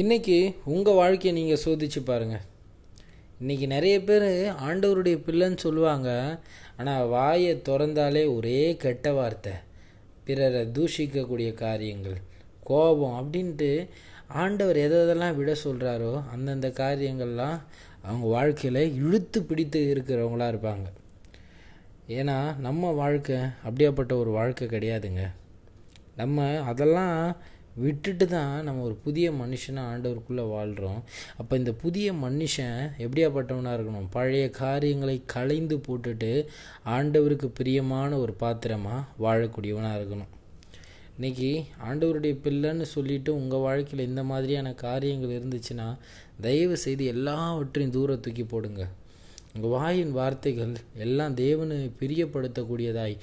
இன்னைக்கு உங்கள் வாழ்க்கையை நீங்கள் சோதிச்சு பாருங்கள் இன்றைக்கி நிறைய பேர் ஆண்டவருடைய பிள்ளைன்னு சொல்லுவாங்க. ஆனால் வாயை திறந்தாலே ஒரே கெட்ட வார்த்தை. பிறரை தூஷிக்கக்கூடிய காரியங்கள். கோபம் அப்படின்ட்டு ஆண்டவர் எதை எதெல்லாம் விட சொல்கிறாரோ அந்தந்த காரியங்கள்லாம் அவங்க வாழ்க்கையில் இழுத்து பிடித்து இருக்கிறவங்களா இருப்பாங்க. ஏன்னா நம்ம வாழ்க்கை அப்படியாப்பட்ட ஒரு வாழ்க்கை கிடையாதுங்க. நம்ம அதெல்லாம் விட்டுட்டு தான் நம்ம ஒரு புதிய மனுஷனாக ஆண்டவருக்குள்ளே வாழ்கிறோம் அப்போ இந்த புதிய மனுஷன் எப்படியாப்பட்டவனாக இருக்கணும்? பழைய காரியங்களை களைந்து போட்டுட்டு ஆண்டவருக்கு பிரியமான ஒரு பாத்திரமாக வாழக்கூடியவனாக இருக்கணும். இன்றைக்கி ஆண்டவருடைய பிள்ளைன்னு சொல்லிட்டு உங்கள் வாழ்க்கையில் இந்த மாதிரியான காரியங்கள் இருந்துச்சுன்னா தயவு செய்து எல்லாவற்றையும் தூர தூக்கி போடுங்க. உங்கள் வாயின் வார்த்தைகள் எல்லாம் தேவனை பிரியப்படுத்தக்கூடியதாய்.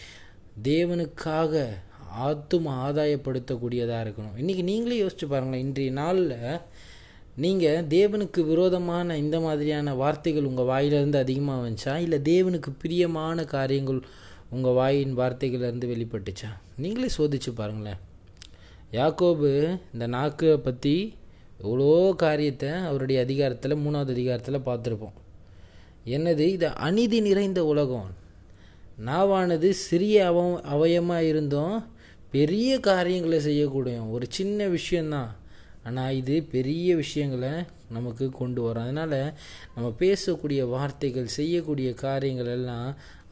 தேவனுக்காக ஆத்தும் ஆதாயப்படுத்தக்கூடியதாக இருக்கணும். இன்றைக்கி நீங்களே யோசிச்சு பாருங்களேன். இன்றைய நாளில் நீங்கள் தேவனுக்கு விரோதமான இந்த மாதிரியான வார்த்தைகள் உங்கள் வாயிலிருந்து அதிகமாக வந்துச்சா? இல்லை தேவனுக்கு பிரியமான காரியங்கள் உங்கள் வாயின் வார்த்தைகளிலிருந்து வெளிப்பட்டுச்சா? நீங்களே சோதிச்சு பாருங்களேன். யாக்கோபு இந்த நாக்கை பற்றி எவ்வளோ காரியத்தை அவருடைய அதிகாரத்தில் மூணாவது அதிகாரத்தில் பார்த்துருப்போம். என்னது? இது அநீதி நிறைந்த உலகம். நாவானது சிறிய அவ அவயமாக இருந்தும் பெரிய காரியங்களை செய்யக்கூடிய ஒரு சின்ன விஷயந்தான் ஆனால் இது பெரிய விஷயங்களை நமக்கு கொண்டு வரும். அதனால் நம்ம பேசக்கூடிய வார்த்தைகள் செய்யக்கூடிய காரியங்கள் எல்லாம்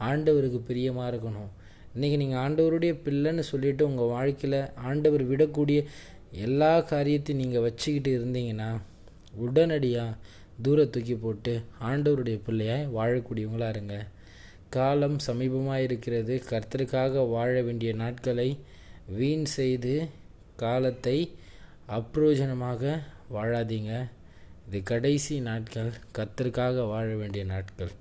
ஆண்டவருக்கு பிரியமாக இருக்கணும். இன்றைக்கி நீங்கள் ஆண்டவருடைய பிள்ளைன்னு சொல்லிவிட்டு உங்கள் வாழ்க்கையில் ஆண்டவர் விடக்கூடிய எல்லா காரியத்தையும் நீங்கள் வச்சுக்கிட்டு இருந்தீங்கன்னா உடனடியாக தூர தூக்கி போட்டு ஆண்டவருடைய பிள்ளையாய் வாழக்கூடியவங்களாக இருங்க. காலம் சமீபமாக இருக்கிறது. கர்த்தருக்காக வாழ வேண்டிய நாட்களை வீண் செய்து காலத்தை அப்ரோஜனமாக வாழாதீங்க. இது கடைசி நாட்கள். கத்தருக்காக வாழ வேண்டிய நாட்கள்.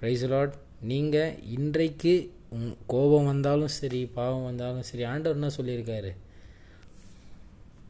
ப்ரைஸ்லாட் நீங்கள் இன்றைக்கு கோபம் வந்தாலும் சரி பாவம் வந்தாலும் சரி ஆண்டவர் என்ன சொல்லியிருக்காரு?